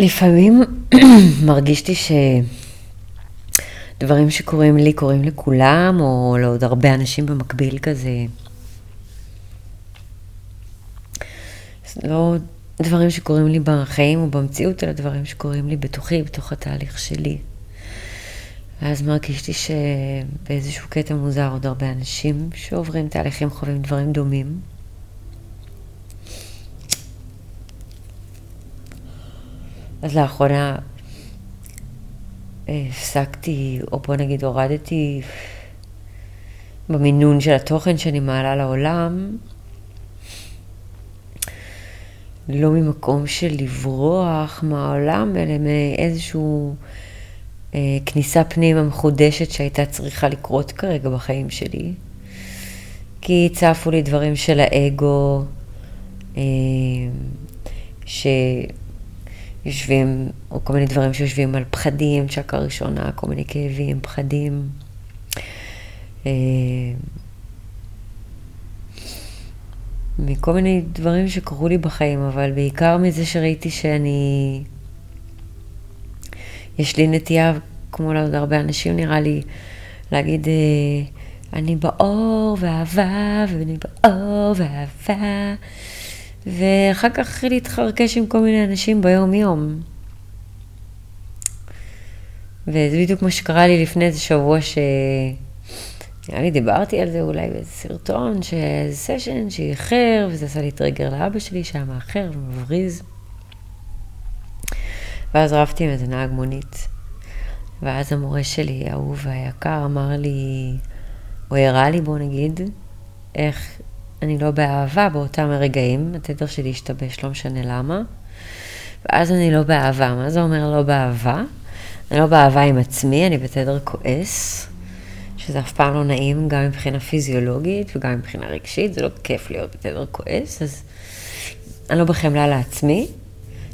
לפעמים מרגיש לי שדברים שקורים לי קורים לכולם, או לעוד הרבה אנשים במקביל כזה. לא דברים שקורים לי בחיים או במציאות, אלא דברים שקורים לי בתוכי, בתוך התהליך שלי. ואז מרגיש לי שבאיזשהו קטע מוזר עוד הרבה אנשים שעוברים תהליכים חווים דברים דומים. אז לאחרונה אה, הפסקתי, או בוא נגיד הורדתי במינון של התוכן שאני מעלה לעולם, לא ממקום של לברוח מהעולם, אלא מאיזשהו אה, כניסה פנימה מחודשת שהייתה צריכה לקרות כרגע בחיים שלי. כי צפו לי דברים של האגו, אה, שיושבים, או כל מיני דברים שיושבים על פחדים, צ'קה ראשונה, כל מיני כאבים, פחדים. אה, מכל מיני דברים שקרו לי בחיים, אבל בעיקר מזה שראיתי שאני... יש לי נטייה, כמו לעוד הרבה אנשים נראה לי, להגיד, אה, אני באור ואהבה, ואני באור ואהבה, ואחר כך להתחרקש עם כל מיני אנשים ביום-יום. וזה בדיוק מה שקרה לי לפני איזה שבוע ש... נראה לי דיברתי על זה אולי באיזה סרטון, שזה סשן שאיחר, וזה עשה לי טריגר לאבא שלי שהיה מאחר ומבריז. ואז רבתי עם איזה נהג מונית. ואז המורה שלי, האהוב והיקר, אמר לי, או הראה לי, בוא נגיד, איך אני לא באהבה באותם הרגעים, התדר שלי השתבש, לא משנה למה. ואז אני לא באהבה. מה זה אומר לא באהבה? אני לא באהבה עם עצמי, אני בתדר כועס. שזה אף פעם לא נעים, גם מבחינה פיזיולוגית וגם מבחינה רגשית, זה לא כיף להיות בתדר כועס, אז אני לא בחמלה לעצמי,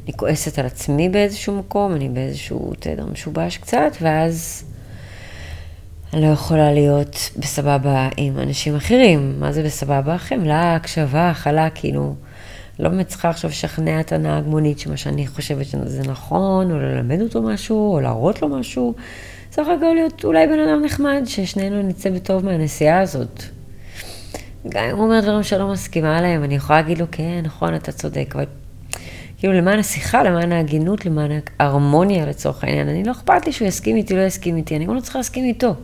אני כועסת על עצמי באיזשהו מקום, אני באיזשהו תדר משובש קצת, ואז אני לא יכולה להיות בסבבה עם אנשים אחרים. מה זה בסבבה? חמלה, הקשבה, הכלה, כאילו, לא באמת צריכה עכשיו לשכנע את הנהג מונית שמה שאני חושבת שזה נכון, או ללמד אותו משהו, או להראות לו משהו. צריך הכל להיות אולי בן אדם נחמד, ששנינו נצא בטוב מהנסיעה הזאת. גם אם הוא אומר דברים שלא מסכימה עליהם, אני יכולה להגיד לו, כן, נכון, אתה צודק, אבל כאילו למען השיחה, למען ההגינות, למען ההרמוניה לצורך העניין, אני לא אכפת לי שהוא יסכים איתי, לא יסכים איתי, אני גם לא צריכה להסכים איתו.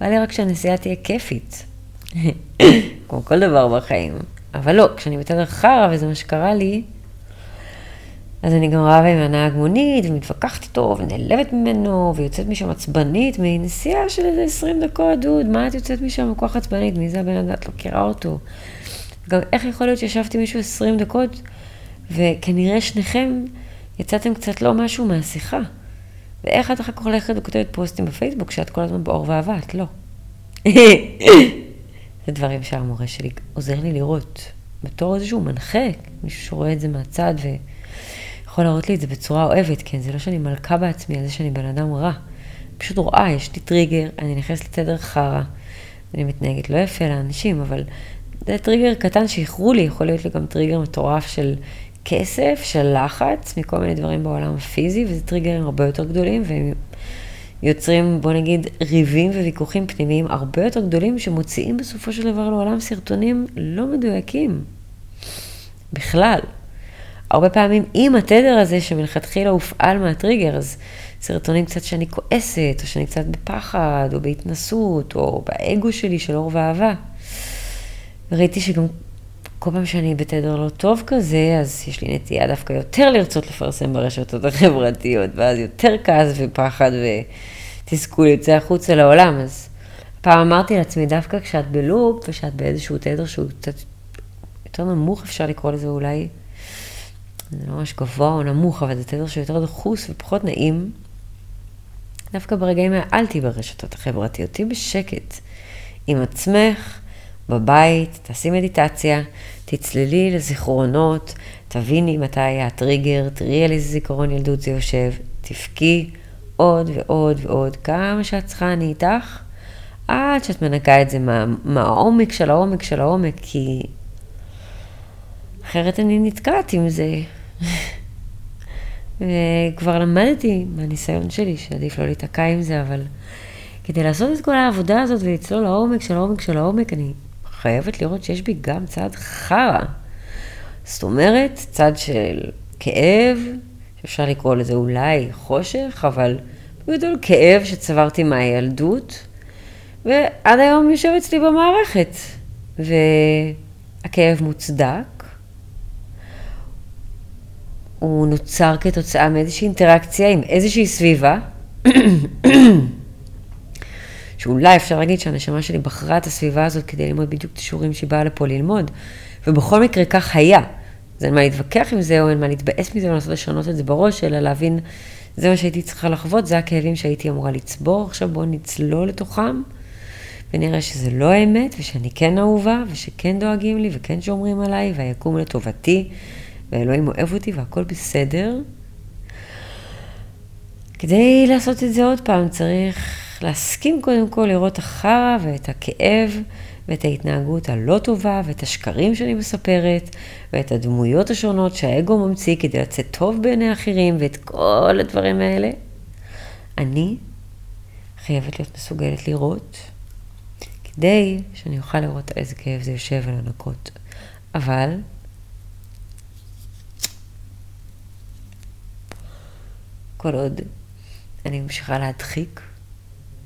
בא לי רק שהנסיעה תהיה כיפית. כמו כל דבר בחיים. אבל לא, כשאני בתדר חרא, וזה מה שקרה לי, אז אני גם רבה עם הנהג מונית, ומתווכחת איתו, ונעלבת ממנו, ויוצאת משם עצבנית, מנסיעה של איזה 20 דקות, דוד, מה את יוצאת משם כל כך עצבנית? מי זה הבן אדם? את לא מכירה אותו. גם איך יכול להיות שישבתי מישהו 20 דקות, וכנראה שניכם יצאתם קצת לא משהו מהשיחה. ואיך את אחר כך הולכת וכותבת פוסטים בפייסבוק, שאת כל הזמן באור ואהבה, את לא. זה דברים שהמורה שלי עוזר לי לראות. בתור איזשהו מנחה, מישהו שרואה את זה מהצד, ו... יכול להראות לי את זה בצורה אוהבת, כן, זה לא שאני מלכה בעצמי על זה שאני בן אדם רע. פשוט רואה, יש לי טריגר, אני נכנסת לתדר חרא, אני מתנהגת לא יפה לאנשים, אבל זה טריגר קטן שאיחרו לי, יכול להיות לי גם טריגר מטורף של כסף, של לחץ, מכל מיני דברים בעולם הפיזי, וזה טריגרים הרבה יותר גדולים, והם יוצרים, בוא נגיד, ריבים וויכוחים פנימיים הרבה יותר גדולים, שמוציאים בסופו של דבר לעולם סרטונים לא מדויקים. בכלל. הרבה פעמים עם התדר הזה שמלכתחילה הופעל מהטריגר, אז סרטונים קצת שאני כועסת, או שאני קצת בפחד, או בהתנסות, או באגו שלי של אור ואהבה. ראיתי שגם כל פעם שאני בתדר לא טוב כזה, אז יש לי נטייה דווקא יותר לרצות לפרסם ברשתות החברתיות, ואז יותר כעס ופחד ותסכול יוצא החוצה לעולם. אז פעם אמרתי לעצמי, דווקא כשאת בלופ, ושאת באיזשהו תדר שהוא קצת יותר נמוך, אפשר לקרוא לזה אולי, זה לא ממש גבוה או נמוך, אבל זה תדר שיותר דחוס ופחות נעים. דווקא ברגעים האלה אל תהיי ברשתות החברתיות, תהיי בשקט עם עצמך, בבית, תעשי מדיטציה, תצללי לזיכרונות, תביני מתי היה הטריגר, תראי על איזה זיכרון ילדות זה יושב, תבכי עוד ועוד ועוד, כמה שאת צריכה אני איתך, עד שאת מנקה את זה מה, מהעומק של העומק של העומק, כי אחרת אני נתקעת עם זה. וכבר למדתי מהניסיון שלי שעדיף לא להיתקע עם זה, אבל כדי לעשות את כל העבודה הזאת ולצלול לעומק של העומק של העומק, אני חייבת לראות שיש בי גם צד חרא. זאת אומרת, צד של כאב, שאפשר לקרוא לזה אולי חושך, אבל בגדול כאב שצברתי מהילדות, ועד היום יושב אצלי במערכת. והכאב מוצדק, הוא נוצר כתוצאה מאיזושהי אינטראקציה עם איזושהי סביבה, שאולי אפשר להגיד שהנשמה שלי בחרה את הסביבה הזאת כדי ללמוד בדיוק את השיעורים שהיא באה לפה ללמוד, ובכל מקרה כך היה. אז אין מה להתווכח עם זה, או אין מה להתבאס מזה ולנסות לשנות את זה בראש, אלא להבין, זה מה שהייתי צריכה לחוות, זה הכאבים שהייתי אמורה לצבור, עכשיו בואו נצלול לתוכם, ונראה שזה לא האמת, ושאני כן אהובה, ושכן דואגים לי, וכן שומרים עליי, והיקום לטובתי, ואלוהים אוהב אותי, והכל בסדר. כדי לעשות את זה עוד פעם, צריך להסכים קודם כל לראות את החרא ואת הכאב ואת ההתנהגות הלא טובה ואת השקרים שאני מספרת ואת הדמויות השונות שהאגו ממציא כדי לצאת טוב בעיני אחרים ואת כל הדברים האלה. אני חייבת להיות מסוגלת לראות כדי שאני אוכל לראות איזה כאב זה יושב ולנקות. אבל כל עוד אני ממשיכה להדחיק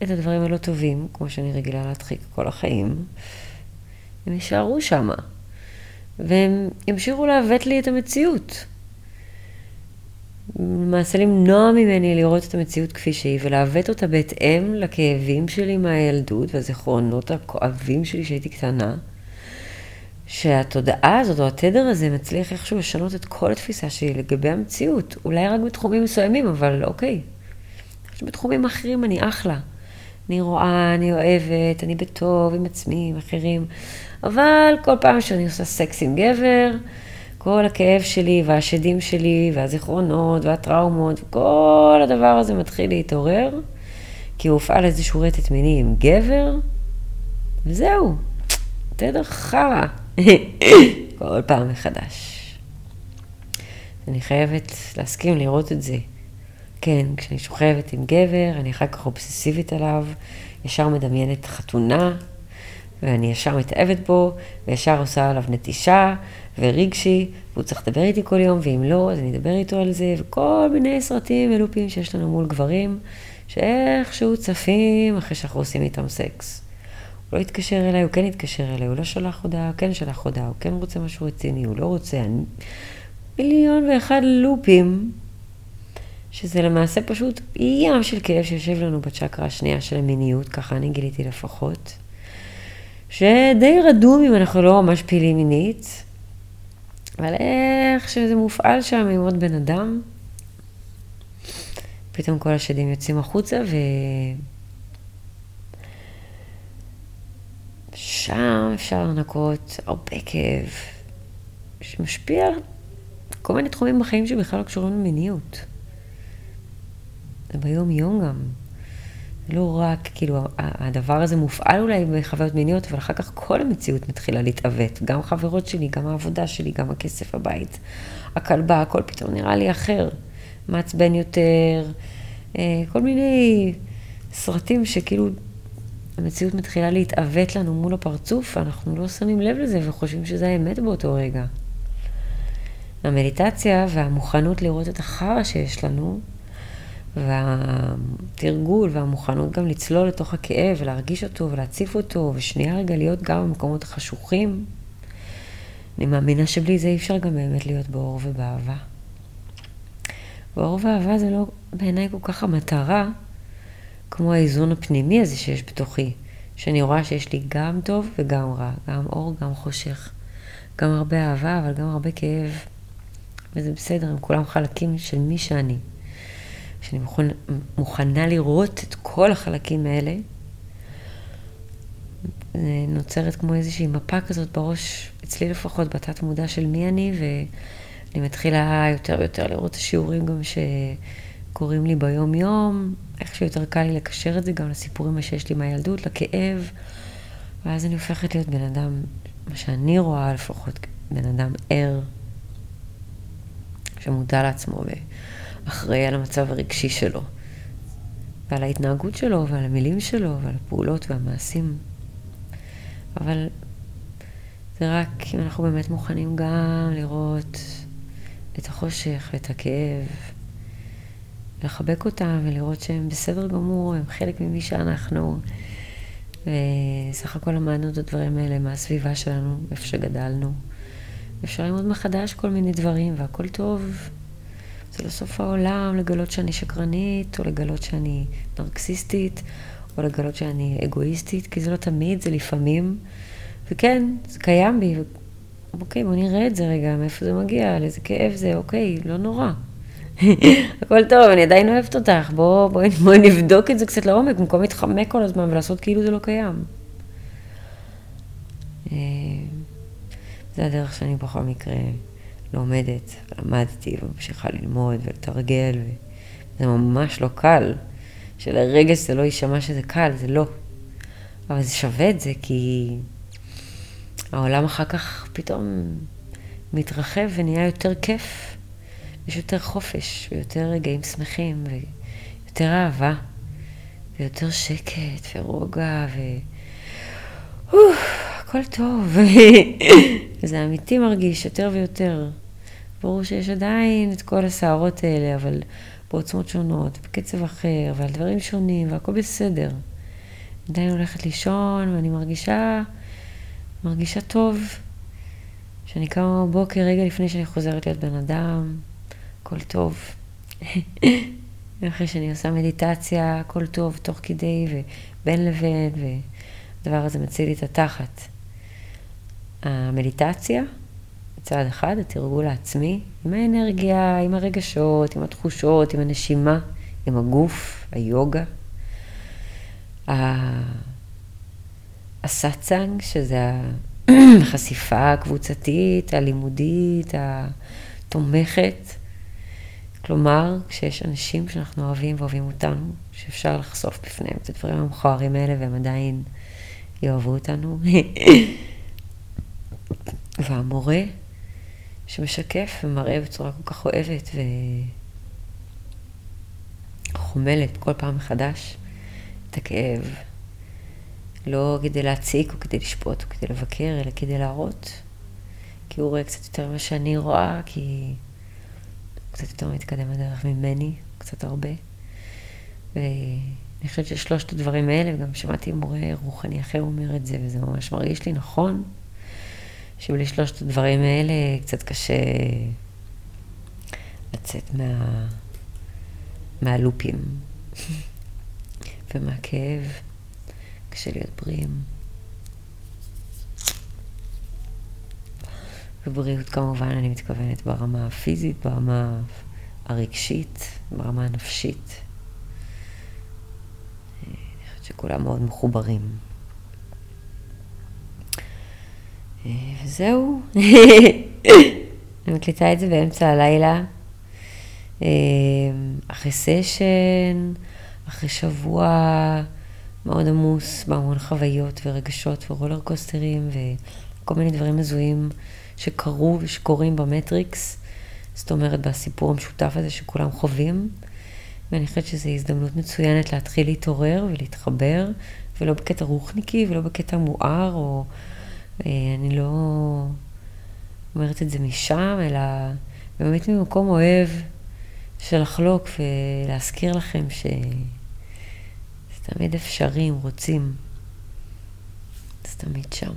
את הדברים הלא טובים, כמו שאני רגילה להדחיק כל החיים, הם יישארו שם, והם ימשיכו לעוות לי את המציאות. למעשה למנוע ממני לראות את המציאות כפי שהיא ולעוות אותה בהתאם לכאבים שלי מהילדות והזיכרונות הכואבים שלי שהייתי קטנה, שהתודעה הזאת או התדר הזה מצליח איכשהו לשנות את כל התפיסה שלי לגבי המציאות. אולי רק בתחומים מסוימים, אבל אוקיי. בתחומים אחרים אני אחלה. אני רואה, אני אוהבת, אני בטוב עם עצמי, עם אחרים. אבל כל פעם שאני עושה סקס עם גבר, כל הכאב שלי והשדים שלי והזיכרונות והטראומות, כל הדבר הזה מתחיל להתעורר, כי הוא הופעל איזשהו רטט מיני עם גבר, וזהו, תדר חרא, כל פעם מחדש. אני חייבת להסכים לראות את זה. כן, כשאני שוכבת עם גבר, אני אחר כך אובססיבית עליו, ישר מדמיינת חתונה, ואני ישר מתאהבת בו, וישר עושה עליו נטישה ורגשי, והוא צריך לדבר איתי כל יום, ואם לא, אז אני אדבר איתו על זה, וכל מיני סרטים ולופים שיש לנו מול גברים, שאיכשהו צפים אחרי שאנחנו עושים איתם סקס. הוא לא התקשר אליי, הוא כן התקשר אליי, הוא לא שלח הודעה, הוא כן שלח הודעה, הוא כן רוצה משהו רציני, הוא לא רוצה, אני... מיליון ואחד לופים שזה למעשה פשוט ים של כאב שיושב לנו בצ'קרה השנייה של המיניות, ככה אני גיליתי לפחות, שדי רדום אם אנחנו לא ממש פעילים מינית, אבל איך שזה מופעל שם עם עוד בן אדם, פתאום כל השדים יוצאים החוצה ו... שם אפשר לנקות הרבה כאב, שמשפיע על כל מיני תחומים בחיים שבכלל לא קשורים למיניות. זה ביום-יום גם. לא רק, כאילו, הדבר הזה מופעל אולי בחוויות מיניות, אבל אחר כך כל המציאות מתחילה להתעוות. גם חברות שלי, גם העבודה שלי, גם הכסף בבית, הכלבה, הכל פתאום נראה לי אחר. מעצבן יותר, אה, כל מיני סרטים שכאילו המציאות מתחילה להתעוות לנו מול הפרצוף, ואנחנו לא שמים לב לזה וחושבים שזה האמת באותו רגע. המדיטציה והמוכנות לראות את החרא שיש לנו, והתרגול והמוכנות גם לצלול לתוך הכאב ולהרגיש אותו ולהציף אותו, ושנייה רגע להיות גם במקומות החשוכים. אני מאמינה שבלי זה אי אפשר גם באמת להיות באור ובאהבה. ואור ואהבה זה לא בעיניי כל כך המטרה, כמו האיזון הפנימי הזה שיש בתוכי, שאני רואה שיש לי גם טוב וגם רע, גם אור, גם חושך, גם הרבה אהבה, אבל גם הרבה כאב. וזה בסדר, הם כולם חלקים של מי שאני. שאני מוכנה, מוכנה לראות את כל החלקים האלה, נוצרת כמו איזושהי מפה כזאת בראש, אצלי לפחות, בתת מודע של מי אני, ואני מתחילה יותר ויותר לראות את השיעורים גם שקורים לי ביום-יום, איך שיותר קל לי לקשר את זה גם לסיפורים שיש לי מהילדות, לכאב, ואז אני הופכת להיות בן אדם, מה שאני רואה לפחות, בן אדם ער, שמודע לעצמו. ו... אחראי על המצב הרגשי שלו, ועל ההתנהגות שלו, ועל המילים שלו, ועל הפעולות והמעשים. אבל זה רק אם אנחנו באמת מוכנים גם לראות את החושך ואת הכאב, לחבק אותם ולראות שהם בסדר גמור, הם חלק ממי שאנחנו. וסך הכל למדנו את הדברים האלה מהסביבה שלנו, איפה שגדלנו. אפשר ללמוד מחדש כל מיני דברים, והכל טוב. זה לא סוף העולם לגלות שאני שקרנית, או לגלות שאני נרקסיסטית, או לגלות שאני אגואיסטית, כי זה לא תמיד, זה לפעמים. וכן, זה קיים בי, אוקיי, בוא נראה את זה רגע, מאיפה זה מגיע, על איזה כאב זה, אוקיי, לא נורא. הכל טוב, אני עדיין אוהבת אותך, בואו בוא, בוא נבדוק את זה קצת לעומק, במקום להתחמק כל הזמן ולעשות כאילו זה לא קיים. אה, זה הדרך שאני בכל מקרה לומדת, למדתי וממשיכה ללמוד ולתרגל, וזה ממש לא קל. שלרגע זה לא יישמע שזה קל, זה לא. אבל זה שווה את זה, כי העולם אחר כך פתאום מתרחב ונהיה יותר כיף. יש יותר חופש, ויותר רגעים שמחים, ויותר אהבה, ויותר שקט, ורוגע, ו... הכל טוב. זה אמיתי מרגיש יותר ויותר. ברור שיש עדיין את כל הסערות האלה, אבל בעוצמות שונות, בקצב אחר, ועל דברים שונים, והכל בסדר. עדיין הולכת לישון, ואני מרגישה, מרגישה טוב. שאני קמה בבוקר רגע לפני שאני חוזרת להיות בן אדם, הכל טוב. אחרי שאני עושה מדיטציה, הכל טוב, תוך כדי ובין לבין, והדבר הזה מציל לי את התחת. המדיטציה, מצד אחד, התרגול העצמי, עם האנרגיה, עם הרגשות, עם התחושות, עם הנשימה, עם הגוף, היוגה. הסאצאנג, שזה החשיפה הקבוצתית, הלימודית, התומכת. כלומר, כשיש אנשים שאנחנו אוהבים ואוהבים אותנו, שאפשר לחשוף בפניהם את הדברים המכוערים האלה והם עדיין יאהבו אותנו. והמורה שמשקף ומראה בצורה כל כך אוהבת וחומלת כל פעם מחדש את הכאב, לא כדי להציק או כדי לשפוט או כדי לבקר, אלא כדי להראות. כי הוא רואה קצת יותר ממה שאני רואה, כי... קצת יותר מתקדם הדרך ממני, קצת הרבה. ואני חושבת ששלושת הדברים האלה, וגם שמעתי מורה רוחני אחר אומר את זה, וזה ממש מרגיש לי נכון, שבלי שלושת הדברים האלה קצת קשה לצאת מה... מהלופים ומהכאב. קשה להיות בריאים. ובריאות כמובן, אני מתכוונת ברמה הפיזית, ברמה הרגשית, ברמה הנפשית. אני חושבת שכולם מאוד מחוברים. וזהו. אני מקליטה את זה באמצע הלילה, אחרי סשן, אחרי שבוע מאוד עמוס בהמון חוויות ורגשות ורולר קוסטרים וכל מיני דברים הזויים. שקרו ושקורים במטריקס, זאת אומרת בסיפור המשותף הזה שכולם חווים. ואני חושבת שזו הזדמנות מצוינת להתחיל להתעורר ולהתחבר, ולא בקטע רוחניקי ולא בקטע מואר, או אה, אני לא אומרת את זה משם, אלא באמת ממקום אוהב של לחלוק ולהזכיר לכם שזה תמיד אפשרי אם רוצים. זה תמיד שם.